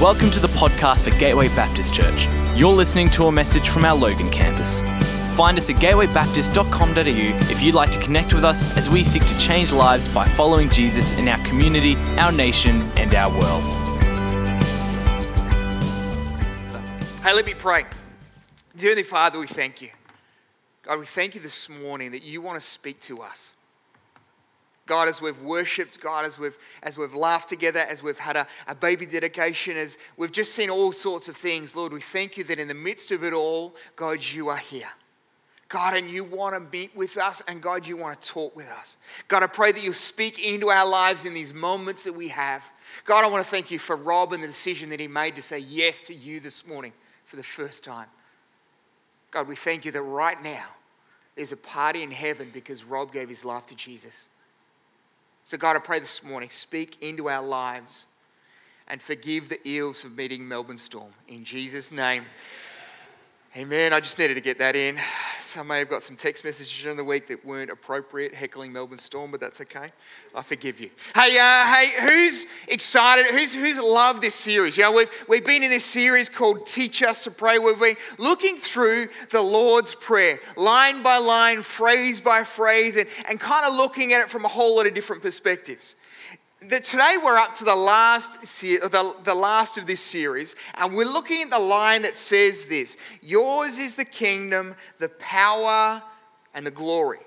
Welcome to the podcast for Gateway Baptist Church. You're listening to a message from our Logan campus. Find us at gatewaybaptist.com.au if you'd like to connect with us as we seek to change lives by following Jesus in our community, our nation, and our world. Hey, let me pray. Dear Heavenly Father, we thank you. God, we thank you this morning that you want to speak to us. God, as we've worshipped, God, as we've, as we've laughed together, as we've had a, a baby dedication, as we've just seen all sorts of things, Lord, we thank you that in the midst of it all, God, you are here. God, and you want to meet with us, and God, you want to talk with us. God, I pray that you'll speak into our lives in these moments that we have. God, I want to thank you for Rob and the decision that he made to say yes to you this morning for the first time. God, we thank you that right now there's a party in heaven because Rob gave his life to Jesus. So, God, I pray this morning, speak into our lives and forgive the eels for meeting Melbourne Storm. In Jesus' name. Amen. I just needed to get that in. Some may have got some text messages during the week that weren't appropriate, heckling Melbourne Storm, but that's okay. I forgive you. Hey, uh, hey, who's excited? Who's, who's loved this series? You know, we've, we've been in this series called Teach Us to Pray. Where We've been looking through the Lord's Prayer, line by line, phrase by phrase, and, and kind of looking at it from a whole lot of different perspectives that today we're up to the last, the, the last of this series, and we're looking at the line that says this Yours is the kingdom, the power, and the glory.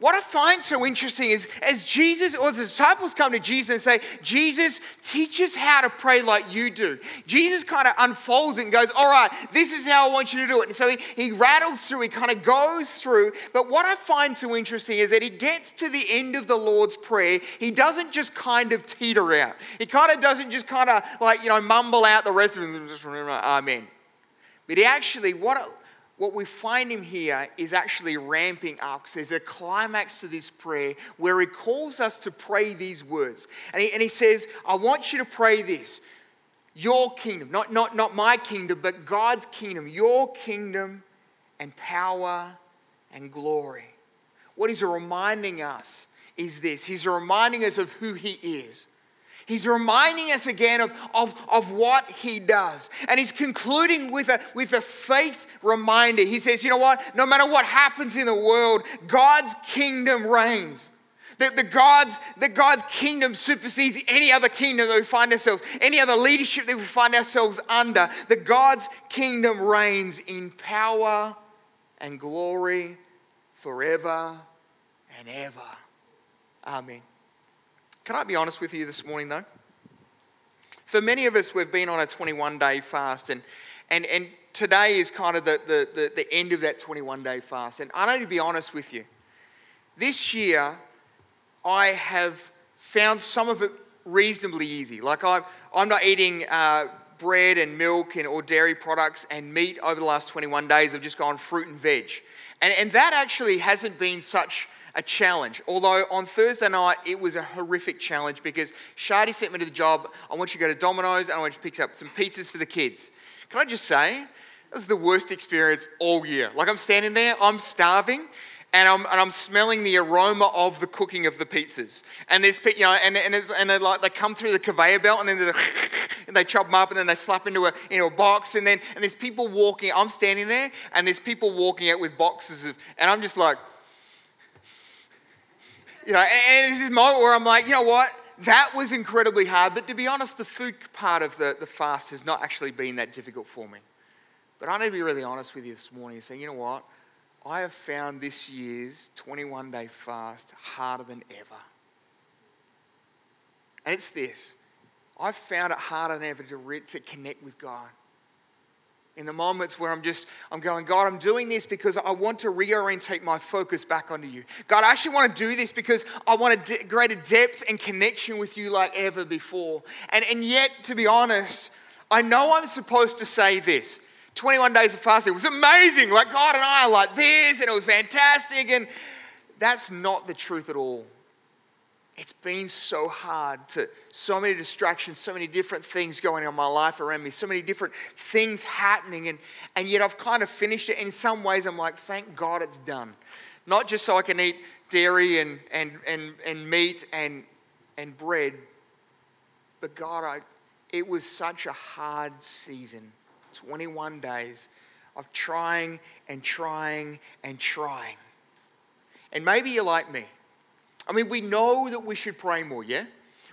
What I find so interesting is as Jesus or the disciples come to Jesus and say, Jesus, teach us how to pray like you do. Jesus kind of unfolds it and goes, All right, this is how I want you to do it. And so he, he rattles through, he kind of goes through. But what I find so interesting is that he gets to the end of the Lord's Prayer. He doesn't just kind of teeter out, he kind of doesn't just kind of like, you know, mumble out the rest of remember, Amen. But he actually, what what we find him here is actually ramping up there's a climax to this prayer where he calls us to pray these words. And he, and he says, I want you to pray this your kingdom, not, not, not my kingdom, but God's kingdom, your kingdom and power and glory. What he's reminding us is this He's reminding us of who he is. He's reminding us again of, of, of what he does. And he's concluding with a, with a faith reminder. He says, you know what? No matter what happens in the world, God's kingdom reigns. That the God's, that God's kingdom supersedes any other kingdom that we find ourselves, any other leadership that we find ourselves under. That God's kingdom reigns in power and glory forever and ever. Amen. Can I be honest with you this morning, though? For many of us, we've been on a 21 day fast, and, and, and today is kind of the, the, the, the end of that 21 day fast. And I need to be honest with you. This year, I have found some of it reasonably easy. Like, I'm, I'm not eating uh, bread and milk and, or dairy products and meat over the last 21 days. I've just gone fruit and veg. And, and that actually hasn't been such a challenge. Although on Thursday night, it was a horrific challenge because Shadi sent me to the job. I want you to go to Domino's and I want you to pick up some pizzas for the kids. Can I just say, that was the worst experience all year. Like I'm standing there, I'm starving, and I'm, and I'm smelling the aroma of the cooking of the pizzas. And there's, you know, and, and, and they, like, they come through the conveyor belt and then and they chop them up and then they slap into a, into a box. And then and there's people walking, I'm standing there and there's people walking out with boxes of, and I'm just like, you know, and, and this is a moment where I'm like, you know what? That was incredibly hard. But to be honest, the food part of the, the fast has not actually been that difficult for me. But I need to be really honest with you this morning and say, you know what? I have found this year's 21 day fast harder than ever. And it's this I've found it harder than ever to, re- to connect with God in the moments where I'm just, I'm going, God, I'm doing this because I want to reorientate my focus back onto you. God, I actually want to do this because I want a greater depth and connection with you like ever before. And, and yet, to be honest, I know I'm supposed to say this. 21 days of fasting was amazing. Like God and I are like this, and it was fantastic. And that's not the truth at all. It's been so hard to so many distractions, so many different things going on in my life around me, so many different things happening, and, and yet I've kind of finished it. In some ways, I'm like, thank God it's done. Not just so I can eat dairy and, and, and, and meat and, and bread, but God, I, it was such a hard season 21 days of trying and trying and trying. And maybe you're like me. I mean, we know that we should pray more, yeah?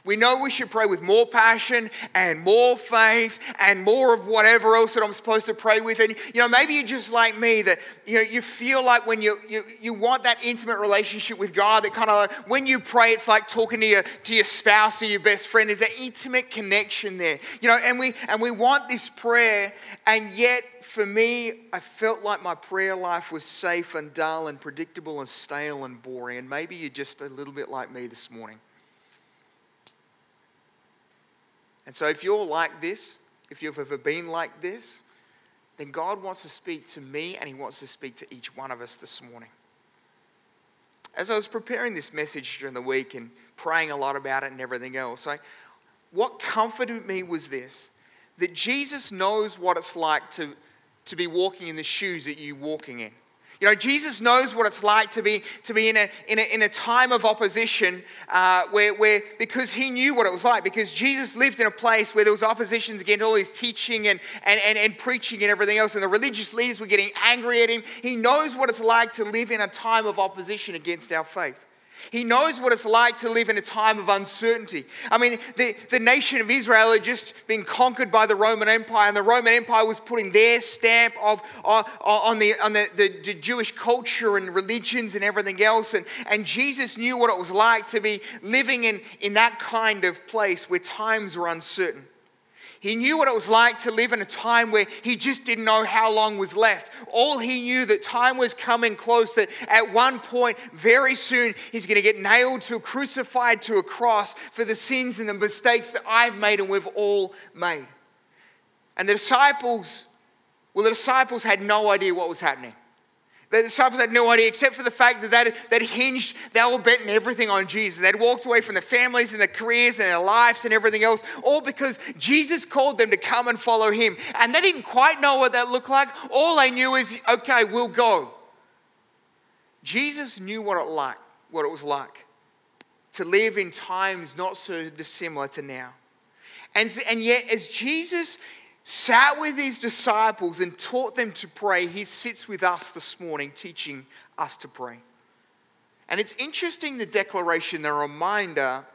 We know we should pray with more passion and more faith and more of whatever else that I'm supposed to pray with. And, you know, maybe you're just like me that, you know, you feel like when you, you, you want that intimate relationship with God that kind of, like, when you pray, it's like talking to your, to your spouse or your best friend. There's that intimate connection there, you know, and we, and we want this prayer. And yet, for me, I felt like my prayer life was safe and dull and predictable and stale and boring. And maybe you're just a little bit like me this morning. And so, if you're like this, if you've ever been like this, then God wants to speak to me and He wants to speak to each one of us this morning. As I was preparing this message during the week and praying a lot about it and everything else, I, what comforted me was this that Jesus knows what it's like to, to be walking in the shoes that you're walking in. You know, Jesus knows what it's like to be, to be in, a, in, a, in a time of opposition uh, where, where, because he knew what it was like, because Jesus lived in a place where there was opposition against all his teaching and, and, and, and preaching and everything else, and the religious leaders were getting angry at him. He knows what it's like to live in a time of opposition against our faith. He knows what it's like to live in a time of uncertainty. I mean, the, the nation of Israel had just been conquered by the Roman Empire, and the Roman Empire was putting their stamp of, on, on, the, on the, the, the Jewish culture and religions and everything else. And, and Jesus knew what it was like to be living in, in that kind of place where times were uncertain. He knew what it was like to live in a time where he just didn't know how long was left. All he knew that time was coming close, that at one point, very soon, he's going to get nailed to, crucified to a cross for the sins and the mistakes that I've made and we've all made. And the disciples, well, the disciples had no idea what was happening. The disciples had no idea, except for the fact that they'd, they'd hinged, they were betting everything on Jesus. They'd walked away from their families and their careers and their lives and everything else, all because Jesus called them to come and follow him. And they didn't quite know what that looked like. All they knew is, okay, we'll go. Jesus knew what it like, what it was like to live in times not so dissimilar to now. And, and yet, as Jesus sat with his disciples and taught them to pray, he sits with us this morning teaching us to pray. And it's interesting the declaration, the reminder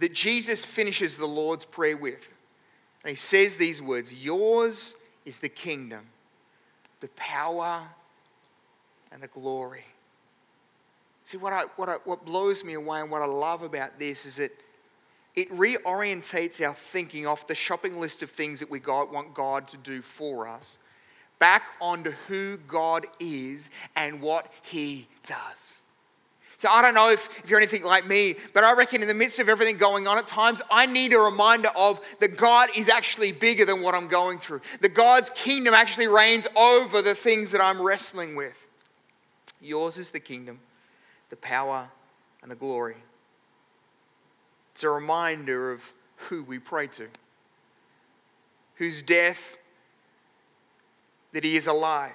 that Jesus finishes the Lord's Prayer with. And he says these words Yours is the kingdom, the power, and the glory. See, what, I, what, I, what blows me away and what I love about this is that it reorientates our thinking off the shopping list of things that we want God to do for us back onto who God is and what He does. So I don't know if, if you're anything like me, but I reckon in the midst of everything going on at times, I need a reminder of that God is actually bigger than what I'm going through. That God's kingdom actually reigns over the things that I'm wrestling with. Yours is the kingdom, the power, and the glory. It's a reminder of who we pray to, whose death, that he is alive.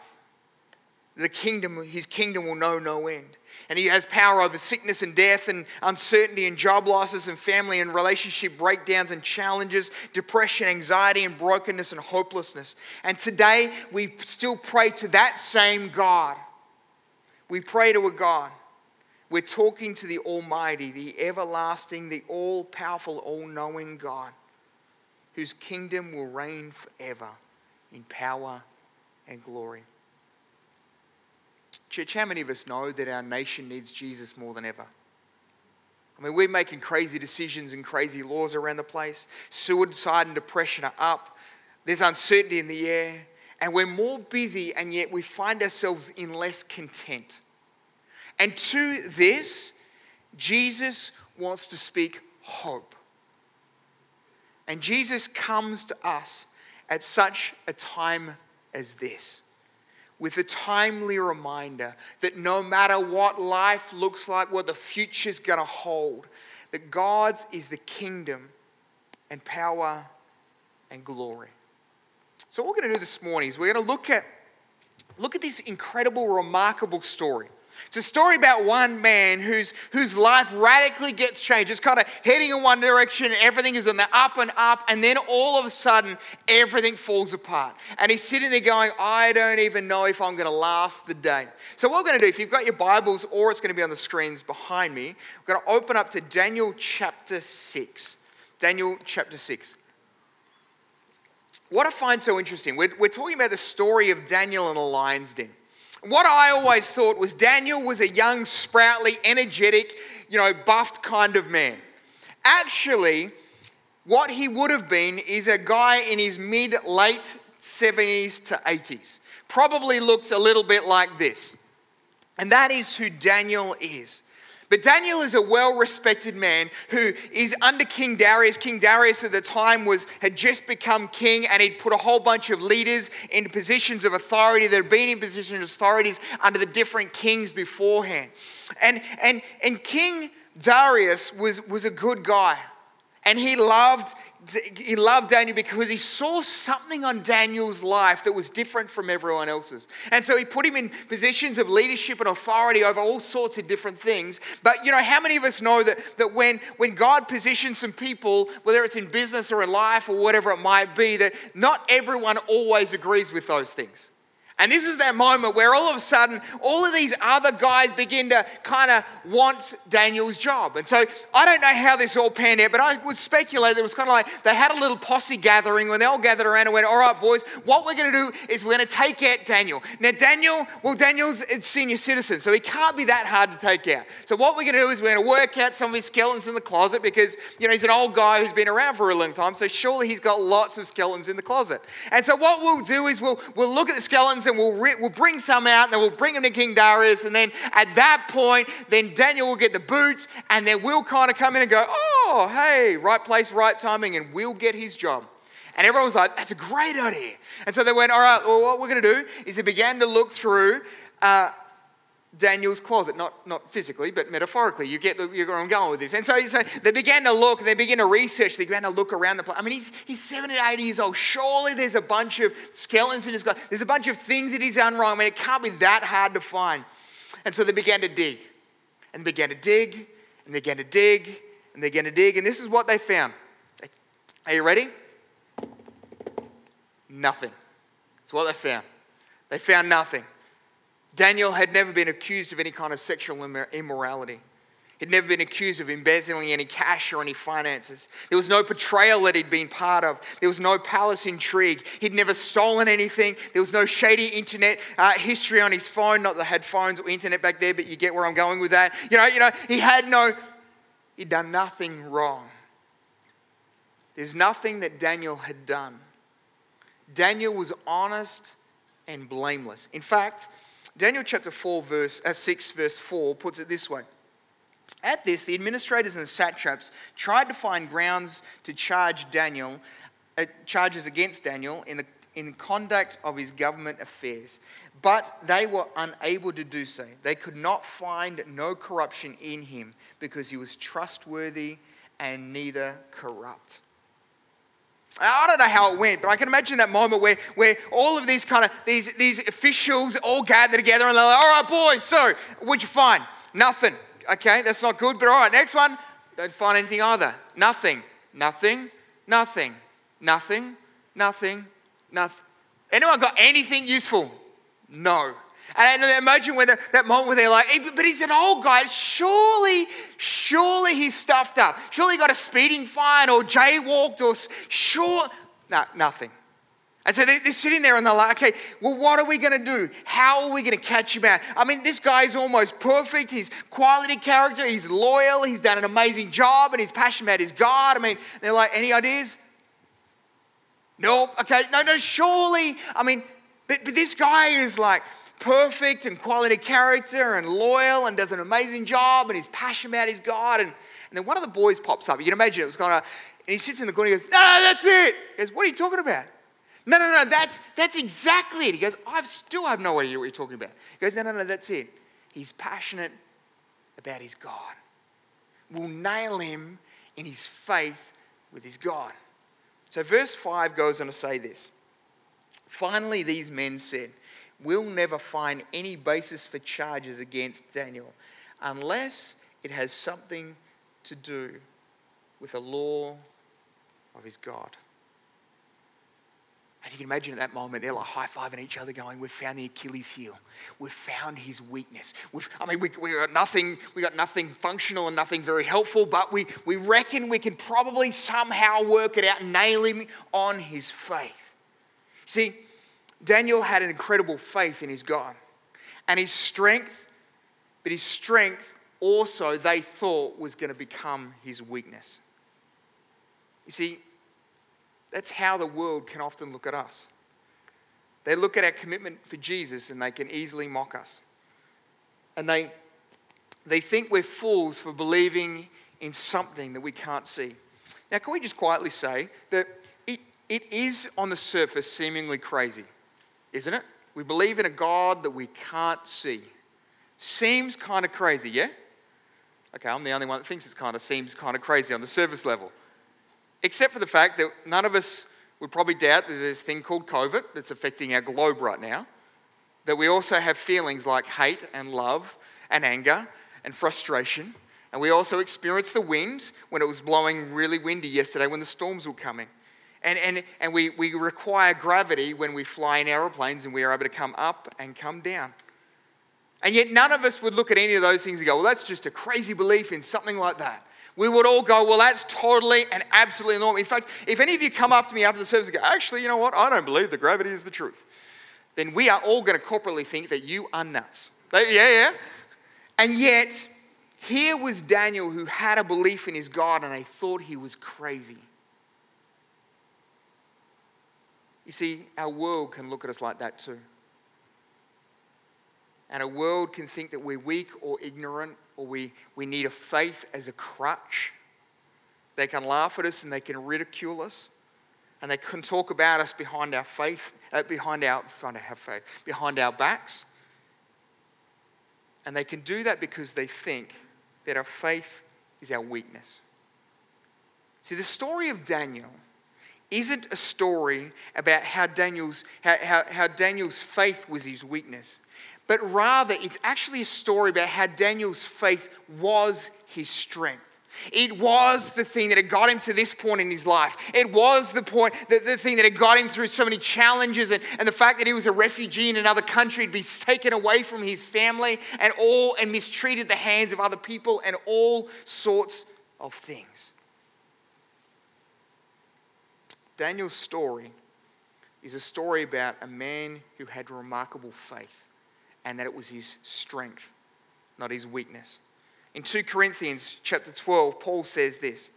The kingdom, his kingdom will know no end. And he has power over sickness and death and uncertainty and job losses and family and relationship breakdowns and challenges, depression, anxiety, and brokenness and hopelessness. And today we still pray to that same God. We pray to a God we're talking to the Almighty, the everlasting, the all powerful, all knowing God, whose kingdom will reign forever in power and glory. Church, how many of us know that our nation needs Jesus more than ever? I mean, we're making crazy decisions and crazy laws around the place. Suicide and depression are up. There's uncertainty in the air. And we're more busy, and yet we find ourselves in less content. And to this, Jesus wants to speak hope. And Jesus comes to us at such a time as this with a timely reminder that no matter what life looks like, what the future's going to hold, that God's is the kingdom and power and glory. So what we're going to do this morning is we're going to look at look at this incredible remarkable story It's a story about one man whose, whose life radically gets changed. It's kind of heading in one direction, everything is on the up and up, and then all of a sudden, everything falls apart. And he's sitting there going, I don't even know if I'm going to last the day. So, what we're going to do, if you've got your Bibles or it's going to be on the screens behind me, we're going to open up to Daniel chapter 6. Daniel chapter 6 what I find so interesting, we're, we're talking about the story of Daniel in the lion's den. What I always thought was Daniel was a young, sproutly, energetic, you know, buffed kind of man. Actually, what he would have been is a guy in his mid late 70s to 80s. Probably looks a little bit like this. And that is who Daniel is. But Daniel is a well respected man who is under King Darius. King Darius at the time was, had just become king and he'd put a whole bunch of leaders in positions of authority that had been in positions of authorities under the different kings beforehand. And, and, and King Darius was, was a good guy. And he loved he loved Daniel because he saw something on Daniel's life that was different from everyone else's. And so he put him in positions of leadership and authority over all sorts of different things. But you know, how many of us know that, that when, when God positions some people, whether it's in business or in life or whatever it might be, that not everyone always agrees with those things? And this is that moment where all of a sudden, all of these other guys begin to kind of want Daniel's job. And so I don't know how this all panned out, but I would speculate that it was kind of like they had a little posse gathering when they all gathered around and went, All right, boys, what we're going to do is we're going to take out Daniel. Now, Daniel, well, Daniel's a senior citizen, so he can't be that hard to take out. So what we're going to do is we're going to work out some of his skeletons in the closet because, you know, he's an old guy who's been around for a long time, so surely he's got lots of skeletons in the closet. And so what we'll do is we'll, we'll look at the skeletons and we'll, re- we'll bring some out and we'll bring them to King Darius. And then at that point, then Daniel will get the boots and then we'll kind of come in and go, oh, hey, right place, right timing, and we'll get his job. And everyone was like, that's a great idea. And so they went, all right, well, what we're going to do is they began to look through uh, Daniel's closet, not, not physically, but metaphorically. You get you're going going with this. And so, so they began to look, they began to research, they began to look around the place. I mean, he's, he's 70, 80 years old. Surely there's a bunch of skeletons in his closet. There's a bunch of things that he's done wrong. I mean, it can't be that hard to find. And so they began to dig. And began to dig, and they began to dig, and they began to dig. And this is what they found. Are you ready? Nothing. That's what they found. They found nothing. Daniel had never been accused of any kind of sexual immorality. He'd never been accused of embezzling any cash or any finances. There was no betrayal that he'd been part of. There was no palace intrigue. He'd never stolen anything. There was no shady internet uh, history on his phone. Not that they had phones or internet back there, but you get where I'm going with that. You know, you know, he had no, he'd done nothing wrong. There's nothing that Daniel had done. Daniel was honest and blameless. In fact, Daniel chapter 4, verse, uh, 6, verse 4 puts it this way. At this, the administrators and the satraps tried to find grounds to charge Daniel, uh, charges against Daniel in the in conduct of his government affairs, but they were unable to do so. They could not find no corruption in him because he was trustworthy and neither corrupt. I don't know how it went, but I can imagine that moment where, where all of these kind of these, these officials all gather together and they're like, all right, boys, so what'd you find? Nothing. Okay, that's not good, but all right, next one. Don't find anything either. Nothing. Nothing. Nothing. Nothing. Nothing. Nothing. Anyone got anything useful? No. And I imagine when that moment where they're like, but he's an old guy. Surely, surely he's stuffed up. Surely he got a speeding fine or jaywalked or sure. No, nothing. And so they're sitting there and they're like, okay, well, what are we going to do? How are we going to catch him out? I mean, this guy's almost perfect. He's quality character. He's loyal. He's done an amazing job and he's passionate about his God. I mean, they're like, any ideas? Nope. Okay. No, no, surely. I mean, but, but this guy is like, perfect and quality character and loyal and does an amazing job and he's passionate about his God. And, and then one of the boys pops up. You can imagine it was kind of, and he sits in the corner and he goes, No, no, that's it. He goes, What are you talking about? No, no, no, that's, that's exactly it. He goes, I still have no idea what you're talking about. He goes, No, no, no, that's it. He's passionate about his God. We'll nail him in his faith with his God. So, verse 5 goes on to say this Finally, these men said, will never find any basis for charges against Daniel unless it has something to do with the law of his God. And you can imagine at that moment, they're like high fiving each other, going, We've found the Achilles heel. We've found his weakness. We've, I mean, we, we, got nothing, we got nothing functional and nothing very helpful, but we, we reckon we can probably somehow work it out and nail him on his faith. See, Daniel had an incredible faith in his God and his strength, but his strength also they thought was going to become his weakness. You see, that's how the world can often look at us. They look at our commitment for Jesus and they can easily mock us. And they, they think we're fools for believing in something that we can't see. Now, can we just quietly say that it, it is on the surface seemingly crazy, isn't it? We believe in a God that we can't see. Seems kind of crazy, yeah? Okay, I'm the only one that thinks it kind of seems kind of crazy on the surface level except for the fact that none of us would probably doubt that there's this thing called COVID that's affecting our globe right now. That we also have feelings like hate and love and anger and frustration. And we also experienced the wind when it was blowing really windy yesterday when the storms were coming. And, and, and we, we require gravity when we fly in aeroplanes and we are able to come up and come down. And yet, none of us would look at any of those things and go, well, that's just a crazy belief in something like that we would all go, Well, that's totally and absolutely normal. In fact, if any of you come to me after the service and go, Actually, you know what? I don't believe that gravity is the truth, then we are all going to corporately think that you are nuts. Yeah, yeah. And yet, here was Daniel who had a belief in his God and they thought he was crazy. You see, our world can look at us like that too. And a world can think that we're weak or ignorant or we, we need a faith as a crutch. They can laugh at us and they can ridicule us. And they can talk about us behind our faith, uh, behind our, behind our faith, behind our backs. And they can do that because they think that our faith is our weakness. See, the story of Daniel isn't a story about how Daniel's, how, how, how Daniel's faith was his weakness but rather it's actually a story about how Daniel's faith was his strength. It was the thing that had got him to this point in his life. It was the point, the, the thing that had got him through so many challenges and, and the fact that he was a refugee in another country, he'd be taken away from his family and all and mistreated the hands of other people and all sorts of things. Daniel's story is a story about a man who had remarkable faith and that it was his strength, not his weakness. In 2 Corinthians chapter 12, Paul says this.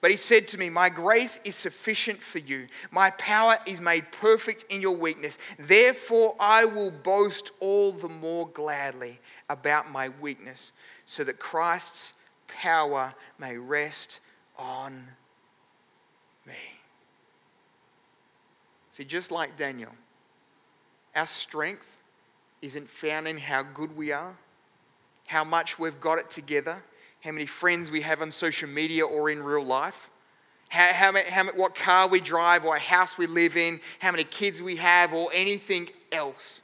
But he said to me, My grace is sufficient for you. My power is made perfect in your weakness. Therefore, I will boast all the more gladly about my weakness, so that Christ's power may rest on See, just like Daniel, our strength isn't found in how good we are, how much we've got it together, how many friends we have on social media or in real life, how, how, how, what car we drive or a house we live in, how many kids we have, or anything else.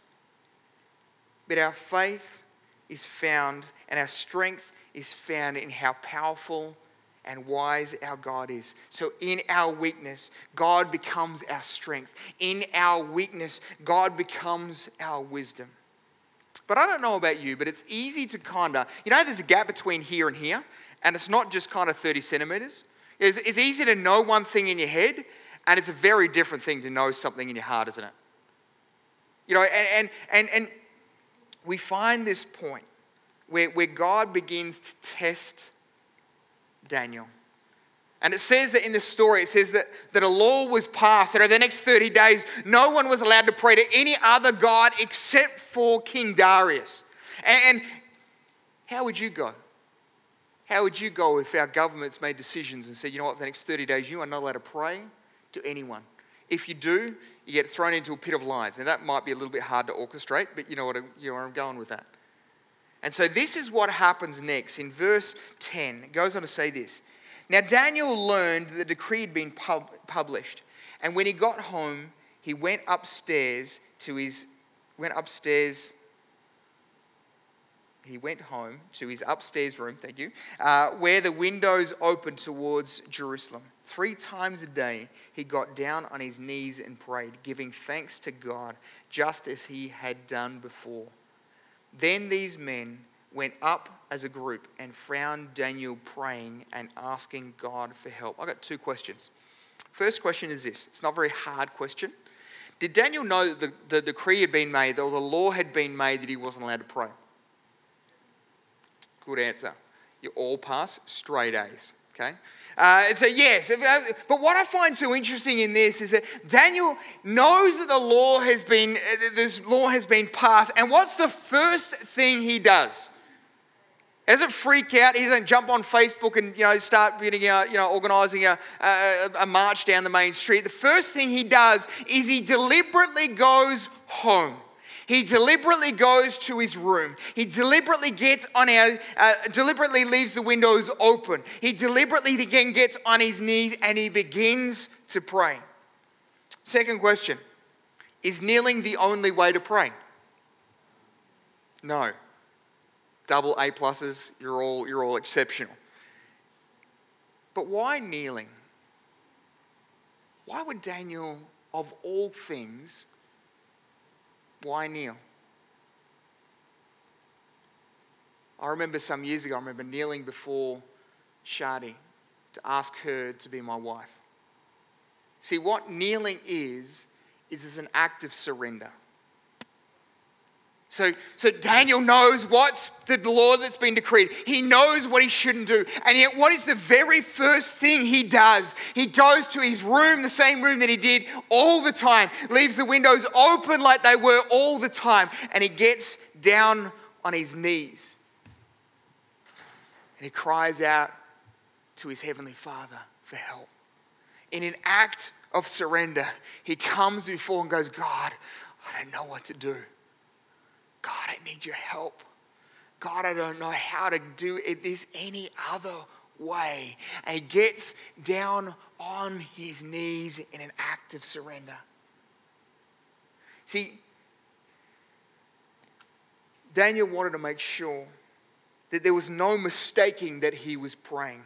But our faith is found and our strength is found in how powerful and wise our God is. So, in our weakness, God becomes our strength. In our weakness, God becomes our wisdom. But I don't know about you, but it's easy to kind of, you know, there's a gap between here and here, and it's not just kind of 30 centimeters. It's, it's easy to know one thing in your head, and it's a very different thing to know something in your heart, isn't it? You know, and, and, and, and we find this point where, where God begins to test Daniel. And it says that in the story, it says that, that a law was passed that over the next 30 days, no one was allowed to pray to any other God except for King Darius. And, how would you go? How would you go if our governments made decisions and said, you know what, for the next 30 days, you are not allowed to pray to anyone? If you do, you get thrown into a pit of lions. Now, that might be a little bit hard to orchestrate, but you know, what, you know where I'm going with that. And so, this is what happens next. In verse 10, it goes on to say this now, Daniel learned that the decree had been pub- published, and when he got home, he went upstairs to his went upstairs. He went home to his upstairs room, thank you, uh, where the windows opened towards Jerusalem. Three times a day, he got down on his knees and prayed, giving thanks to God, just as he had done before. Then these men went up as a group and found Daniel praying and asking God for help. I've got two questions. First question is this it's not a very hard question. Did Daniel know that the, the decree had been made, or the law had been made that he wasn't allowed to pray? Good answer. You all pass straight A's. Okay? Uh, it's a yes. But what I find so interesting in this is that Daniel knows that the law has been, uh, this law has been passed. And what's the first thing he does? He doesn't freak out. He doesn't jump on Facebook and you know start getting you know organising a, a, a march down the main street. The first thing he does is he deliberately goes home. He deliberately goes to his room. He deliberately gets on our, uh, deliberately leaves the windows open. He deliberately again gets on his knees and he begins to pray. Second question Is kneeling the only way to pray? No. Double A pluses, you're all, you're all exceptional. But why kneeling? Why would Daniel, of all things, why kneel? I remember some years ago, I remember kneeling before Shadi to ask her to be my wife. See, what kneeling is, is as an act of surrender. So, so Daniel knows what's the law that's been decreed. He knows what he shouldn't do. And yet, what is the very first thing he does? He goes to his room, the same room that he did all the time, leaves the windows open like they were all the time, and he gets down on his knees. And he cries out to his heavenly Father for help. In an act of surrender, he comes before and goes, God, I don't know what to do. God, I need your help. God, I don't know how to do it this any other way. And he gets down on his knees in an act of surrender. See, Daniel wanted to make sure that there was no mistaking that he was praying.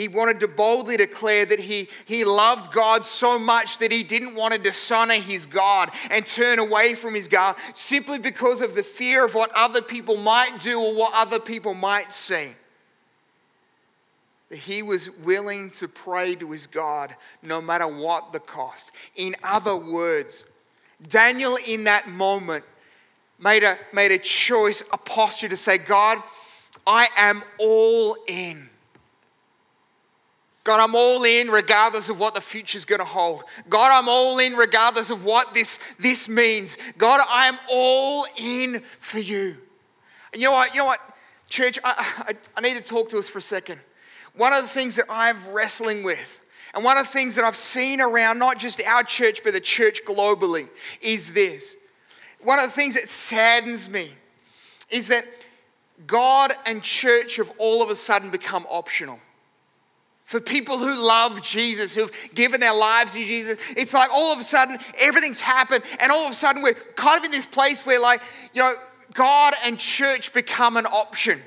He wanted to boldly declare that he, he loved God so much that he didn't want to dishonor his God and turn away from his God simply because of the fear of what other people might do or what other people might say. That he was willing to pray to his God no matter what the cost. In other words, Daniel in that moment made a, made a choice, a posture to say, God, I am all in. God, I'm all in regardless of what the future's going to hold. God, I'm all in regardless of what this, this means. God, I am all in for you. And you know what? You know what, church? I, I, I need to talk to us for a second. One of the things that I'm wrestling with, and one of the things that I've seen around not just our church, but the church globally, is this. One of the things that saddens me is that God and church have all of a sudden become optional for people who love Jesus, who've given their lives to Jesus, it's like all of a sudden everything's happened, and all of a sudden we're kind of in this place where, like, you know, God and church become an option.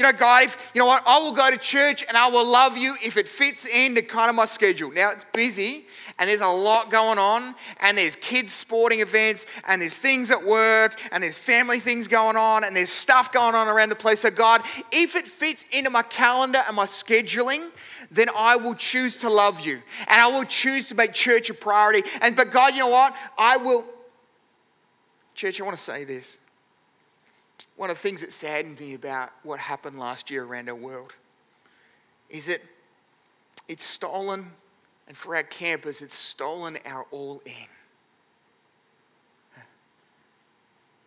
You know, God, if, you know what, I will go to church and I will love you if it fits into kind of my schedule. Now it's busy and there's a lot going on, and there's kids' sporting events, and there's things at work, and there's family things going on, and there's stuff going on around the place. So, God, if it fits into my calendar and my scheduling, then I will choose to love you and I will choose to make church a priority. And but God, you know what? I will Church, I want to say this. One of the things that saddened me about what happened last year around our world is that it's stolen, and for our campus, it's stolen our all in.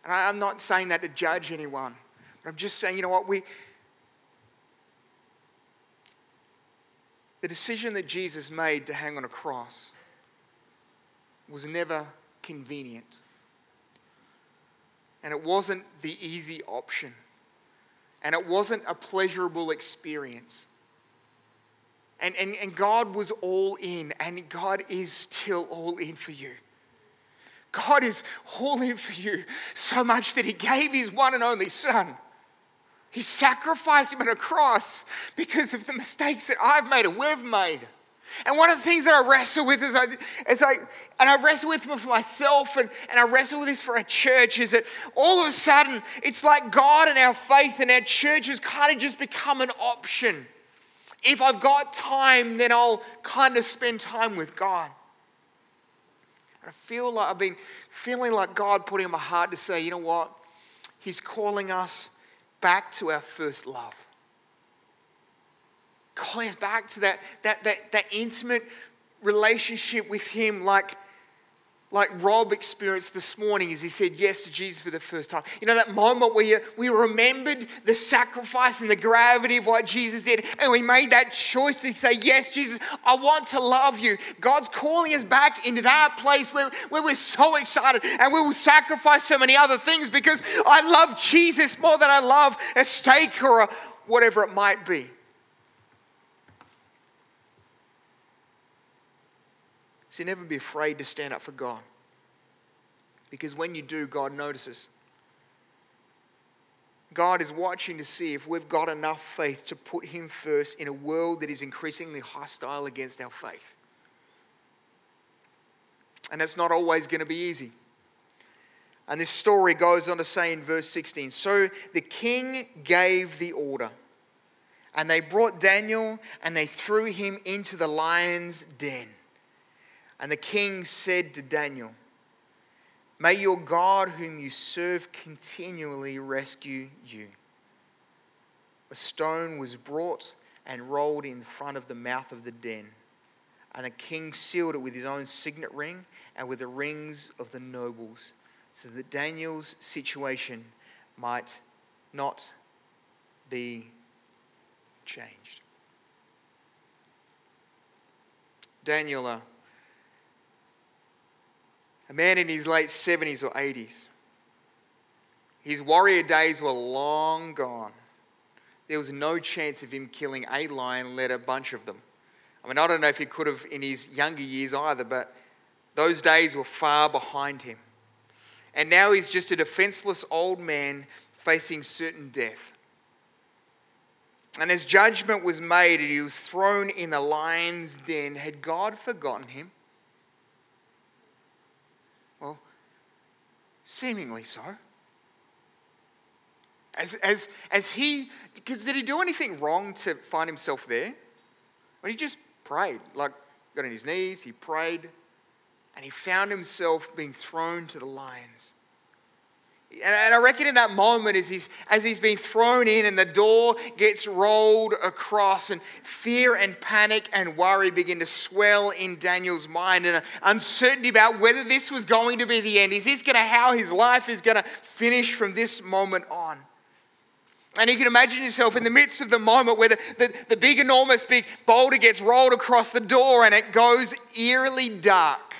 And I'm not saying that to judge anyone, but I'm just saying, you know what, we, The decision that Jesus made to hang on a cross was never convenient. And it wasn't the easy option. And it wasn't a pleasurable experience. And, and, and God was all in, and God is still all in for you. God is all in for you so much that He gave His one and only Son. He sacrificed Him on a cross because of the mistakes that I've made and we've made. And one of the things that I wrestle with is I, as I and I wrestle with for myself and, and I wrestle with this for our church is that all of a sudden it's like God and our faith and our church has kind of just become an option. If I've got time, then I'll kind of spend time with God. And I feel like I've been feeling like God putting in my heart to say, you know what? He's calling us back to our first love. Calling us back to that, that, that, that intimate relationship with Him like like Rob experienced this morning as he said yes to Jesus for the first time. You know, that moment where you, we remembered the sacrifice and the gravity of what Jesus did, and we made that choice to say, Yes, Jesus, I want to love you. God's calling us back into that place where, where we're so excited and we will sacrifice so many other things because I love Jesus more than I love a steak or a, whatever it might be. So never be afraid to stand up for God. Because when you do, God notices. God is watching to see if we've got enough faith to put Him first in a world that is increasingly hostile against our faith. And it's not always going to be easy. And this story goes on to say in verse 16 So the king gave the order, and they brought Daniel and they threw him into the lion's den. And the king said to Daniel, May your God, whom you serve, continually rescue you. A stone was brought and rolled in front of the mouth of the den. And the king sealed it with his own signet ring and with the rings of the nobles, so that Daniel's situation might not be changed. Daniel, uh, a man in his late 70s or 80s. His warrior days were long gone. There was no chance of him killing a lion, let a bunch of them. I mean, I don't know if he could have in his younger years either, but those days were far behind him. And now he's just a defenseless old man facing certain death. And as judgment was made and he was thrown in the lion's den, had God forgotten him? Seemingly so. As, as, as he, because did he do anything wrong to find himself there? Well, he just prayed, like got on his knees, he prayed, and he found himself being thrown to the lions. And I reckon in that moment, as he's, as he's been thrown in and the door gets rolled across, and fear and panic and worry begin to swell in Daniel's mind, and uncertainty about whether this was going to be the end. Is this going to, how his life is going to finish from this moment on? And you can imagine yourself in the midst of the moment where the, the, the big, enormous, big boulder gets rolled across the door and it goes eerily dark.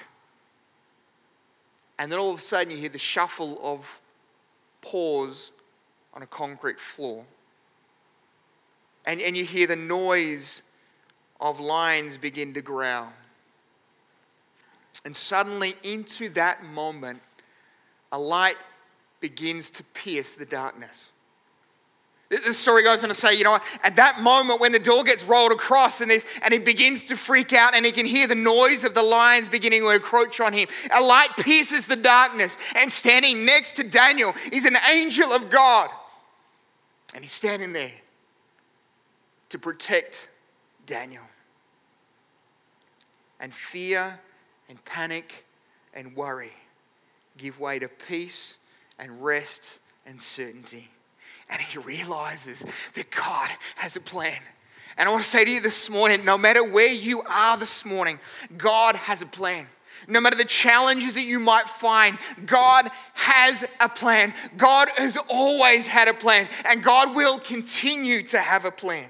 And then all of a sudden, you hear the shuffle of paws on a concrete floor. And, and you hear the noise of lions begin to growl. And suddenly, into that moment, a light begins to pierce the darkness. The story goes on to say, you know, at that moment when the door gets rolled across and, this, and he begins to freak out and he can hear the noise of the lions beginning to encroach on him, a light pierces the darkness. And standing next to Daniel is an angel of God. And he's standing there to protect Daniel. And fear and panic and worry give way to peace and rest and certainty and he realizes that God has a plan. And I want to say to you this morning no matter where you are this morning, God has a plan. No matter the challenges that you might find, God has a plan. God has always had a plan, and God will continue to have a plan.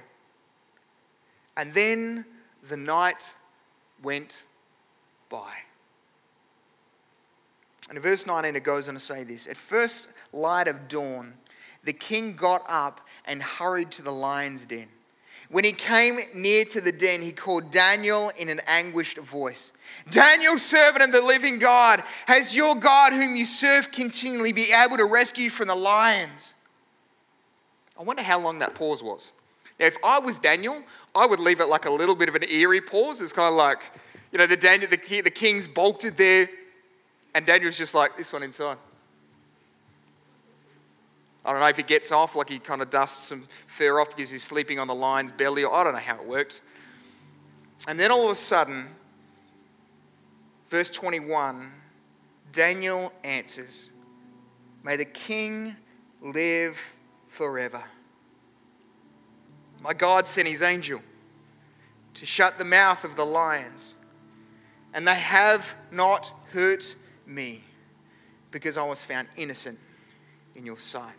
And then the night went by. And in verse 19, it goes on to say this At first light of dawn, the king got up and hurried to the lion's den. When he came near to the den, he called Daniel in an anguished voice. Daniel, servant of the living God, has your God, whom you serve continually, be able to rescue you from the lions? I wonder how long that pause was. Now, if I was Daniel, I would leave it like a little bit of an eerie pause. It's kind of like, you know, the, Daniel, the, the king's bolted there, and Daniel's just like, this one inside. I don't know if he gets off, like he kind of dusts some fur off because he's sleeping on the lion's belly, or I don't know how it worked. And then all of a sudden, verse 21, Daniel answers, May the king live forever. My God sent his angel to shut the mouth of the lions, and they have not hurt me because I was found innocent in your sight.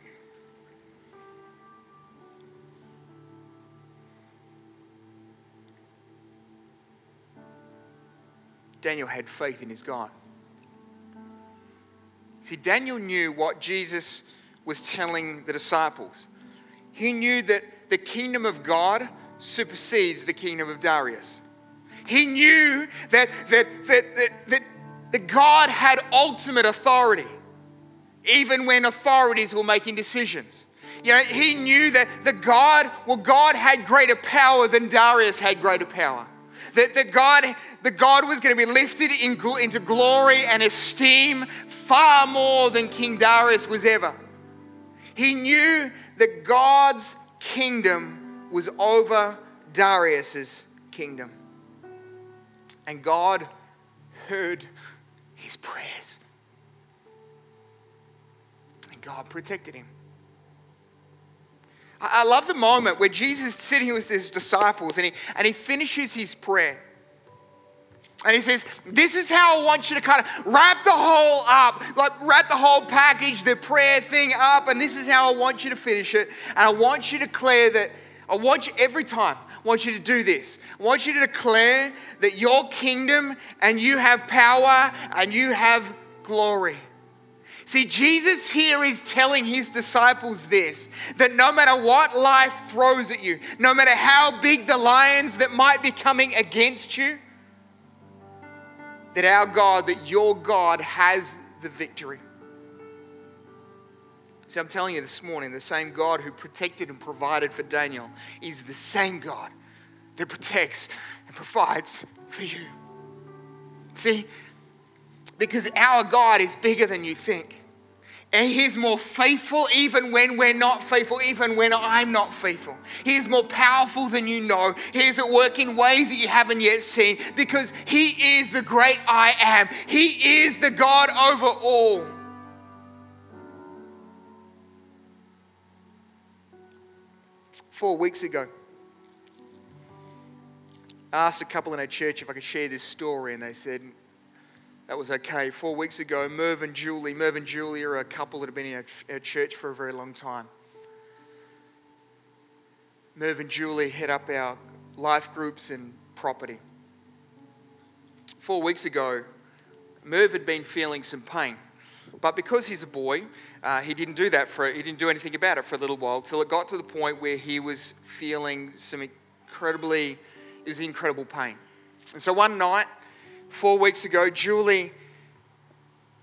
Daniel had faith in his God. See, Daniel knew what Jesus was telling the disciples. He knew that the kingdom of God supersedes the kingdom of Darius. He knew that, that, that, that, that, that God had ultimate authority, even when authorities were making decisions. You know, he knew that the God, well, God had greater power than Darius had greater power. That, that God, that God was going to be lifted in, into glory and esteem far more than King Darius was ever. He knew that God's kingdom was over Darius's kingdom. And God heard his prayers. And God protected him. I love the moment where Jesus is sitting with his disciples and he, and he finishes his prayer. And he says, This is how I want you to kind of wrap the whole up, like wrap the whole package, the prayer thing up, and this is how I want you to finish it. And I want you to declare that, I want you every time, I want you to do this. I want you to declare that your kingdom and you have power and you have glory. See, Jesus here is telling his disciples this that no matter what life throws at you, no matter how big the lions that might be coming against you, that our God, that your God has the victory. See, I'm telling you this morning, the same God who protected and provided for Daniel is the same God that protects and provides for you. See, because our God is bigger than you think. And He's more faithful even when we're not faithful, even when I'm not faithful. He is more powerful than you know. He is at work in ways that you haven't yet seen because He is the great I am. He is the God over all. Four weeks ago, I asked a couple in a church if I could share this story, and they said, that was okay. Four weeks ago, Merv and Julie, Merv and Julie are a couple that have been in our, church for a very long time. Merv and Julie head up our life groups and property. Four weeks ago, Merv had been feeling some pain. But because he's a boy, uh, he didn't do that for he didn't do anything about it for a little while till it got to the point where he was feeling some incredibly it was incredible pain. And so one night four weeks ago, Julie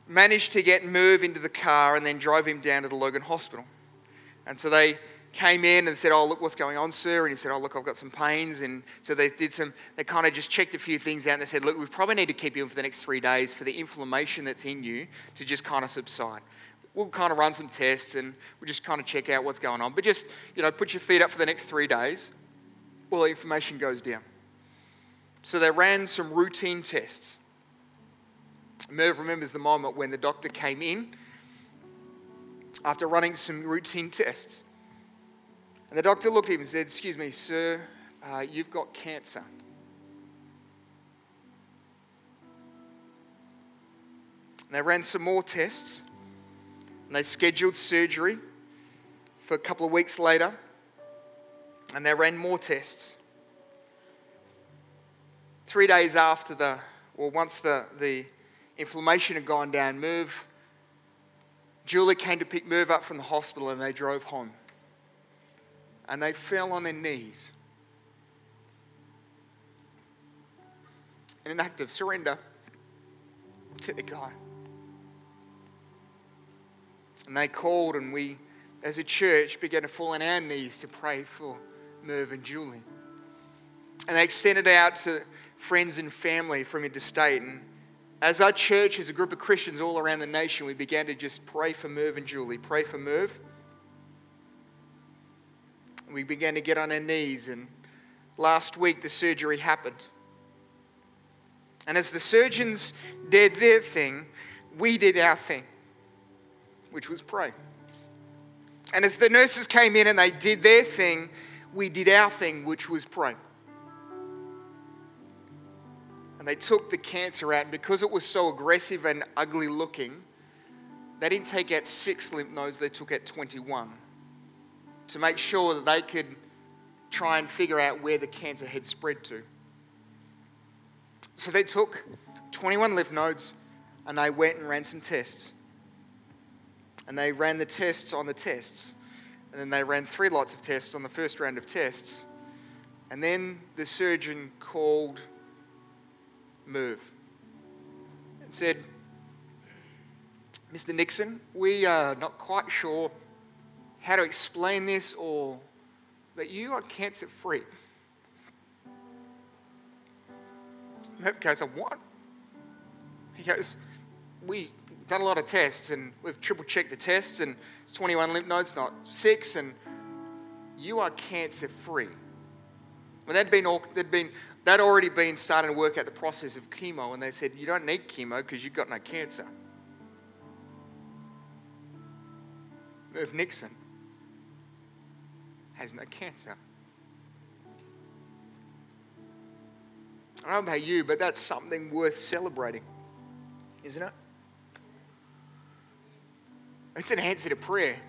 managed to get Merv into the car and then drove him down to the Logan Hospital. And so they came in and said, Oh, look, what's going on, sir? And he said, Oh, look, I've got some pains. And so they did some, they kind of just checked a few things out and they said, Look, we probably need to keep you in for the next three days for the inflammation that's in you to just kind of subside. We'll kind of run some tests and we'll just kind of check out what's going on. But just, you know, put your feet up for the next three days. Well, the inflammation goes down. So they ran some routine tests. Merv remembers the moment when the doctor came in after running some routine tests. And the doctor looked at him and said, Excuse me, sir, uh, you've got cancer. And they ran some more tests and they scheduled surgery for a couple of weeks later and they ran more tests three days after the, well, once the, the inflammation had gone down, Merv, Julie came to pick Merv up from the hospital and they drove home. And they fell on their knees. In an act of surrender to the God. And they called, and we, as a church, began to fall on our knees to pray for Merv and Julie. And they extended out to friends and family from interstate. And as our church, as a group of Christians all around the nation, we began to just pray for Merv and Julie. Pray for Merv. We began to get on our knees, and last week the surgery happened. And as the surgeons did their thing, we did our thing, which was pray. And as the nurses came in and they did their thing, we did our thing, which was pray. And they took the cancer out, and because it was so aggressive and ugly looking, they didn't take out six lymph nodes, they took out 21 to make sure that they could try and figure out where the cancer had spread to. So they took 21 lymph nodes and they went and ran some tests. And they ran the tests on the tests. And then they ran three lots of tests on the first round of tests. And then the surgeon called Merv and said, Mr. Nixon, we are not quite sure how to explain this or that you are cancer free. Merv goes, What? He goes, We've done a lot of tests and we've triple checked the tests, and it's 21 lymph nodes, not six, and you are cancer free. Well, they'd been, all, they'd been they'd already been starting to work out the process of chemo, and they said, You don't need chemo because you've got no cancer. Merv Nixon has no cancer. I don't know about you, but that's something worth celebrating, isn't it? It's an answer to prayer.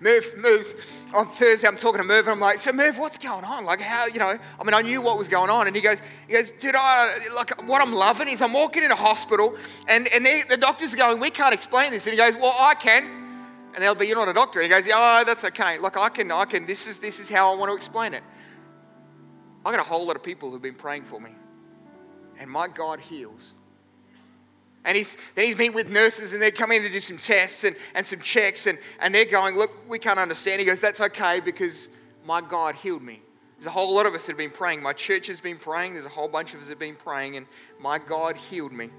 Merv moves on Thursday. I'm talking to Merv, and I'm like, "So Merv, what's going on? Like, how you know? I mean, I knew what was going on." And he goes, "He goes, dude, I like what I'm loving is I'm walking in a hospital, and and the doctors are going, we can't explain this." And he goes, "Well, I can." And they'll be, "You're not a doctor." And he goes, "Oh, that's okay. Like, I can, I can. This is this is how I want to explain it." I got a whole lot of people who've been praying for me, and my God heals. And he's, then he's been with nurses and they're coming in to do some tests and, and some checks and, and they're going, Look, we can't understand. He goes, That's okay because my God healed me. There's a whole lot of us that have been praying. My church has been praying. There's a whole bunch of us that have been praying, and my God healed me.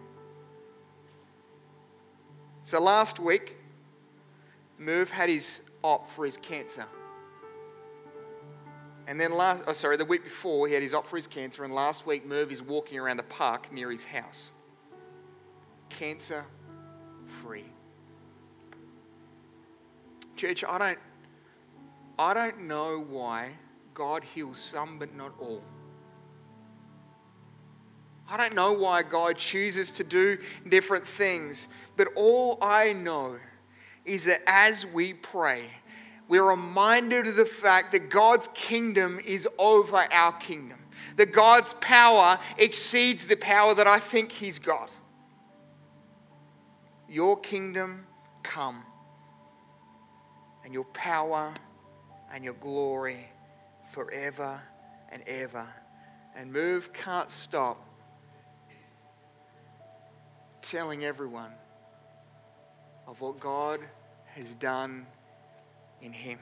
So last week, Merv had his op for his cancer. And then last, oh, sorry, the week before, he had his op for his cancer, and last week, Merv is walking around the park near his house cancer free. Church, I don't, I don't know why God heals some but not all. I don't know why God chooses to do different things, but all I know is that as we pray, we're reminded of the fact that God's kingdom is over our kingdom, that God's power exceeds the power that I think He's got. Your kingdom come, and your power and your glory forever and ever. And Merv can't stop telling everyone of what God has done in him.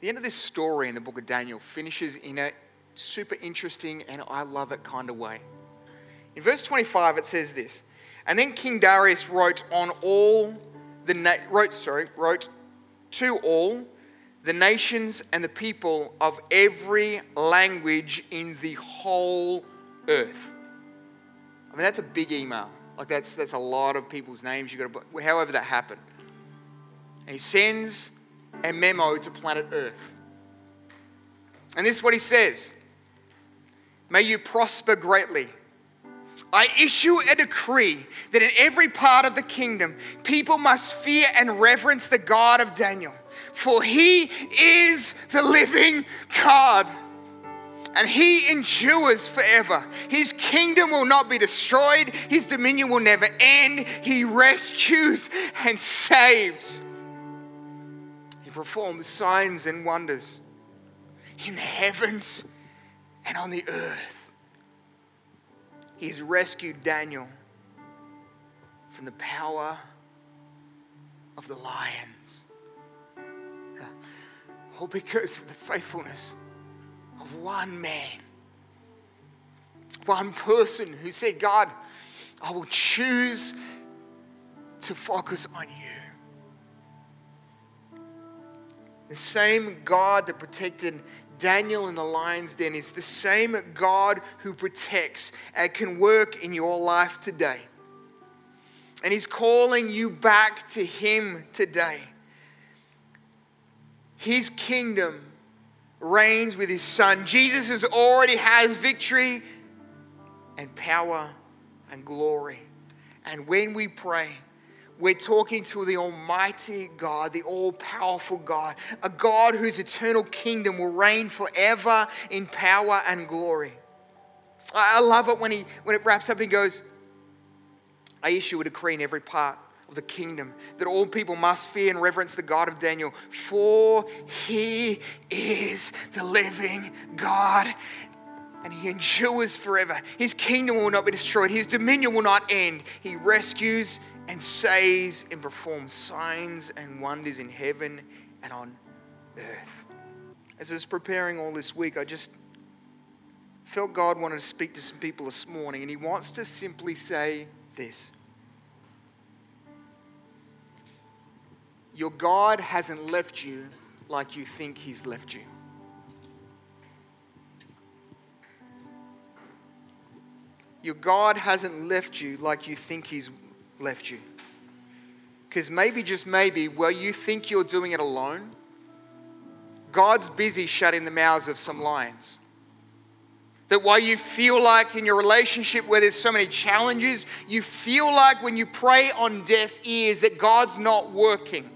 The end of this story in the book of Daniel finishes in a super interesting and I love it kind of way. In verse 25, it says this And then King Darius wrote on all the na- wrote, sorry, wrote to all the nations and the people of every language in the whole earth. I mean, that's a big email. Like that's that's a lot of people's names you got to. However, that happened, and he sends a memo to planet Earth, and this is what he says: May you prosper greatly. I issue a decree that in every part of the kingdom, people must fear and reverence the God of Daniel, for he is the living God. And he endures forever. His kingdom will not be destroyed. His dominion will never end. He rescues and saves. He performs signs and wonders in the heavens and on the earth. He's rescued Daniel from the power of the lions. All because of the faithfulness of one man, one person who said, God, I will choose to focus on you. The same God that protected Daniel in the lion's den is the same God who protects and can work in your life today. And He's calling you back to Him today. His kingdom reigns with His Son. Jesus has already has victory and power and glory. And when we pray, we're talking to the Almighty God, the all powerful God, a God whose eternal kingdom will reign forever in power and glory. I love it when, he, when it wraps up and he goes, I issue a decree in every part of the kingdom that all people must fear and reverence the God of Daniel, for he is the living God and he endures forever. His kingdom will not be destroyed, his dominion will not end. He rescues and says and performs signs and wonders in heaven and on earth. As I was preparing all this week, I just felt God wanted to speak to some people this morning, and He wants to simply say this Your God hasn't left you like you think He's left you. Your God hasn't left you like you think He's left you. Because maybe, just maybe, where you think you're doing it alone, God's busy shutting the mouths of some lions. That while you feel like in your relationship where there's so many challenges, you feel like when you pray on deaf ears that God's not working.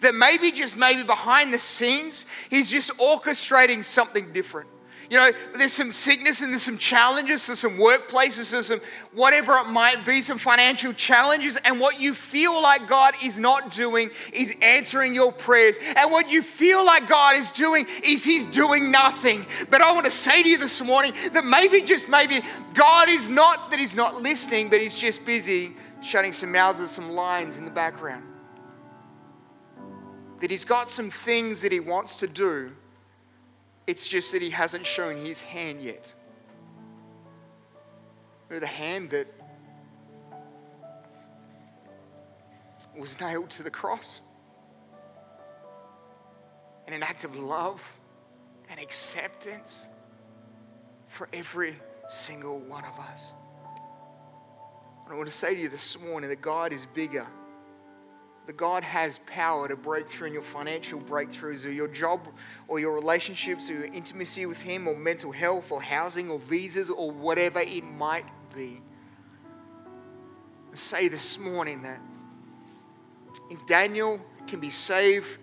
That maybe, just maybe behind the scenes, He's just orchestrating something different. You know, there's some sickness and there's some challenges, there's some workplaces, there's some whatever it might be, some financial challenges. And what you feel like God is not doing is answering your prayers. And what you feel like God is doing is He's doing nothing. But I want to say to you this morning that maybe, just maybe, God is not that He's not listening, but He's just busy shutting some mouths of some lines in the background. That He's got some things that He wants to do it's just that he hasn't shown his hand yet. Remember the hand that was nailed to the cross? In an act of love and acceptance for every single one of us. And I want to say to you this morning that God is bigger that God has power to break through in your financial breakthroughs or your job or your relationships or your intimacy with Him or mental health or housing or visas or whatever it might be. Say this morning that if Daniel can be saved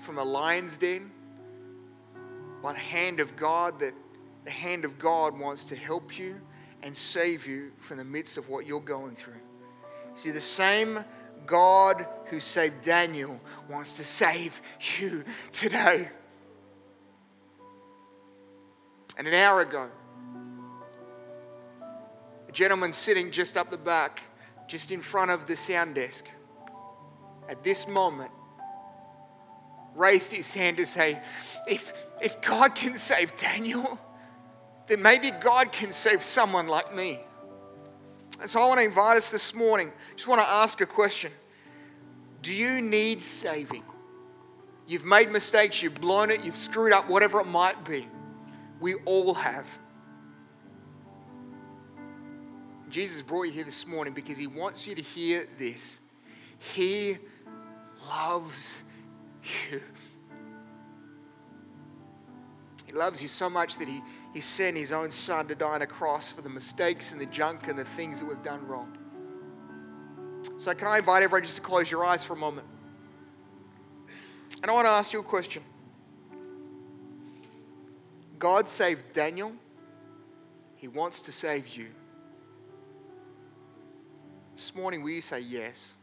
from a lion's den by the hand of God, that the hand of God wants to help you and save you from the midst of what you're going through. See, the same God who saved Daniel wants to save you today. And an hour ago, a gentleman sitting just up the back, just in front of the sound desk, at this moment, raised his hand to say, if, if God can save Daniel, then maybe God can save someone like me. And so I want to invite us this morning, just want to ask a question. Do you need saving? You've made mistakes, you've blown it, you've screwed up, whatever it might be. We all have. Jesus brought you here this morning because he wants you to hear this. He loves you. He loves you so much that he, he sent his own son to die on a cross for the mistakes and the junk and the things that we've done wrong. So, can I invite everyone just to close your eyes for a moment? And I want to ask you a question. God saved Daniel, He wants to save you. This morning, will you say yes?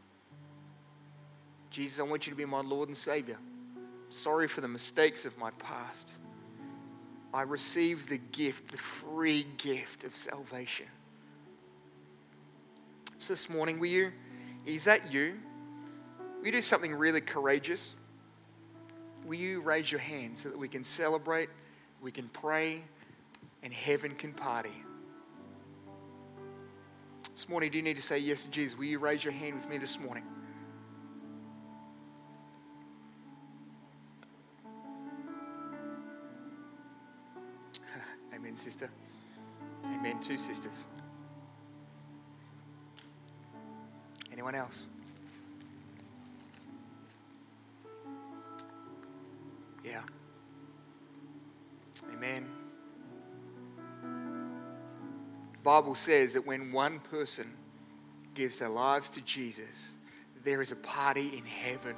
Jesus, I want you to be my Lord and Savior. sorry for the mistakes of my past. I receive the gift, the free gift of salvation. So this morning, will you, is that you? Will you do something really courageous? Will you raise your hand so that we can celebrate, we can pray, and heaven can party? This morning, do you need to say yes to Jesus? Will you raise your hand with me this morning? Sister. Amen, two sisters. Anyone else? Yeah. Amen. The Bible says that when one person gives their lives to Jesus, there is a party in heaven.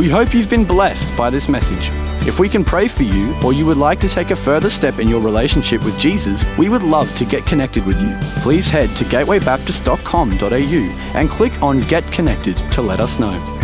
We hope you've been blessed by this message. If we can pray for you or you would like to take a further step in your relationship with Jesus, we would love to get connected with you. Please head to gatewaybaptist.com.au and click on Get Connected to let us know.